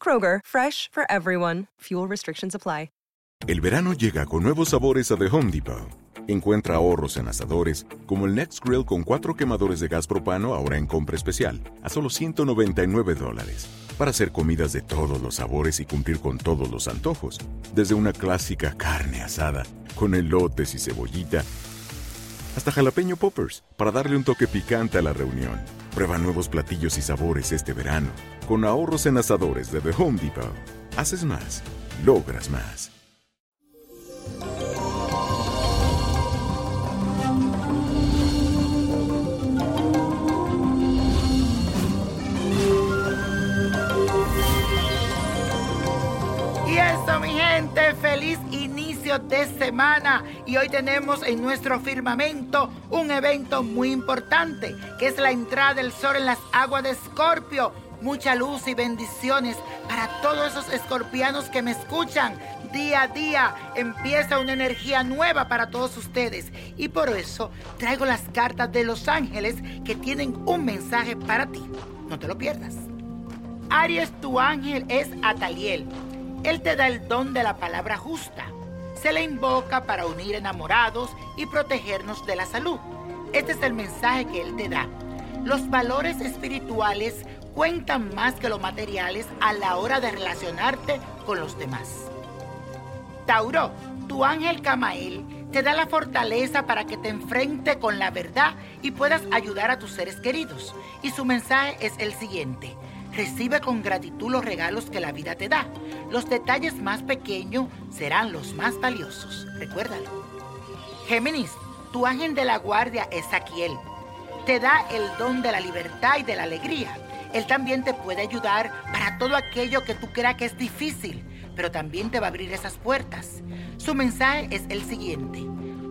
Kroger, fresh for everyone. Fuel restrictions apply. El verano llega con nuevos sabores a The Home Depot. Encuentra ahorros en asadores, como el Next Grill con cuatro quemadores de gas propano ahora en compra especial, a solo 199 dólares. Para hacer comidas de todos los sabores y cumplir con todos los antojos. Desde una clásica carne asada, con elotes y cebollita, hasta jalapeño poppers, para darle un toque picante a la reunión. Prueba nuevos platillos y sabores este verano, con ahorros en asadores de The Home Depot. Haces más, logras más. Y eso, mi gente, feliz inicio de semana. Y hoy tenemos en nuestro firmamento un evento muy importante, que es la entrada del sol en las aguas de Escorpio. Mucha luz y bendiciones para todos esos escorpianos que me escuchan. Día a día empieza una energía nueva para todos ustedes. Y por eso traigo las cartas de los ángeles que tienen un mensaje para ti. No te lo pierdas. Aries, tu ángel es Ataliel. Él te da el don de la palabra justa. Se le invoca para unir enamorados y protegernos de la salud. Este es el mensaje que Él te da. Los valores espirituales cuentan más que los materiales a la hora de relacionarte con los demás. Tauro, tu ángel Camael te da la fortaleza para que te enfrente con la verdad y puedas ayudar a tus seres queridos. Y su mensaje es el siguiente. Recibe con gratitud los regalos que la vida te da. Los detalles más pequeños serán los más valiosos. Recuérdalo. Géminis, tu ángel de la guardia es Saquiel. Te da el don de la libertad y de la alegría. Él también te puede ayudar para todo aquello que tú creas que es difícil, pero también te va a abrir esas puertas. Su mensaje es el siguiente.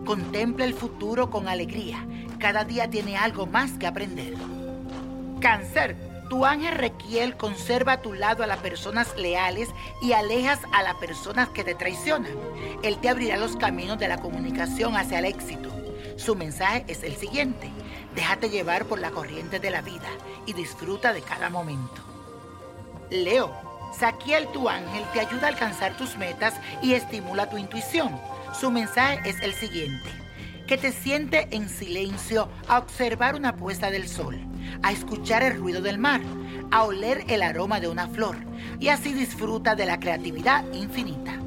Contempla el futuro con alegría. Cada día tiene algo más que aprender. Cáncer, tu ángel Requiel conserva a tu lado a las personas leales y alejas a las personas que te traicionan. Él te abrirá los caminos de la comunicación hacia el éxito. Su mensaje es el siguiente. Déjate llevar por la corriente de la vida y disfruta de cada momento. Leo, Saquiel tu ángel te ayuda a alcanzar tus metas y estimula tu intuición. Su mensaje es el siguiente. Que te siente en silencio a observar una puesta del sol, a escuchar el ruido del mar, a oler el aroma de una flor y así disfruta de la creatividad infinita.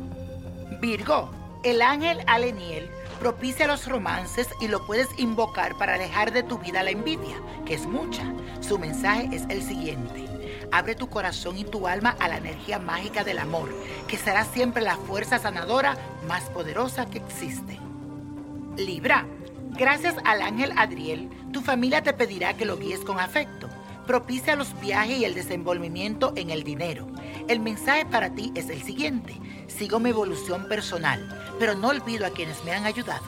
Virgo, el ángel Aleniel propicia los romances y lo puedes invocar para alejar de tu vida la envidia, que es mucha. Su mensaje es el siguiente. Abre tu corazón y tu alma a la energía mágica del amor, que será siempre la fuerza sanadora más poderosa que existe. Libra, gracias al ángel Adriel, tu familia te pedirá que lo guíes con afecto. Propicia los viajes y el desenvolvimiento en el dinero. El mensaje para ti es el siguiente. Sigo mi evolución personal, pero no olvido a quienes me han ayudado.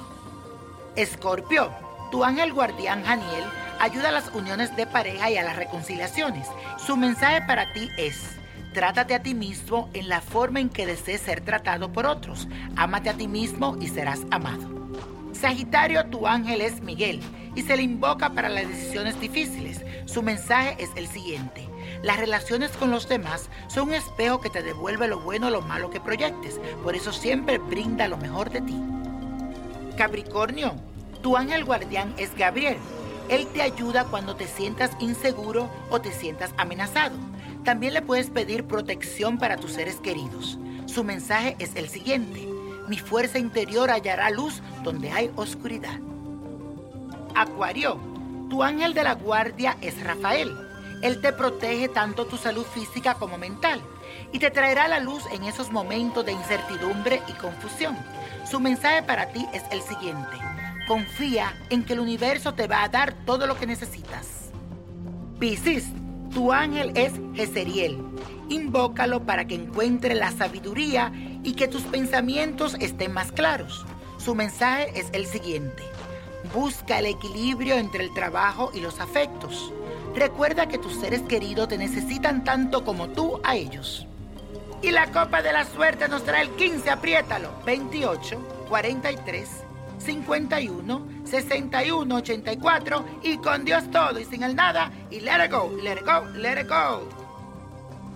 Escorpio, tu ángel guardián Janiel ayuda a las uniones de pareja y a las reconciliaciones. Su mensaje para ti es, Trátate a ti mismo en la forma en que desees ser tratado por otros. Ámate a ti mismo y serás amado. Sagitario, tu ángel es Miguel y se le invoca para las decisiones difíciles. Su mensaje es el siguiente. Las relaciones con los demás son un espejo que te devuelve lo bueno o lo malo que proyectes. Por eso siempre brinda lo mejor de ti. Capricornio, tu ángel guardián es Gabriel. Él te ayuda cuando te sientas inseguro o te sientas amenazado. También le puedes pedir protección para tus seres queridos. Su mensaje es el siguiente. Mi fuerza interior hallará luz donde hay oscuridad. Acuario, tu ángel de la guardia es Rafael. Él te protege tanto tu salud física como mental y te traerá la luz en esos momentos de incertidumbre y confusión. Su mensaje para ti es el siguiente. Confía en que el universo te va a dar todo lo que necesitas. Piscis, tu ángel es Jezeriel. Invócalo para que encuentre la sabiduría y que tus pensamientos estén más claros. Su mensaje es el siguiente. Busca el equilibrio entre el trabajo y los afectos. Recuerda que tus seres queridos te necesitan tanto como tú a ellos. Y la copa de la suerte nos trae el 15, apriétalo. 28, 43, 51, 61, 84 y con Dios todo y sin el nada y let it go, let it go, let it go.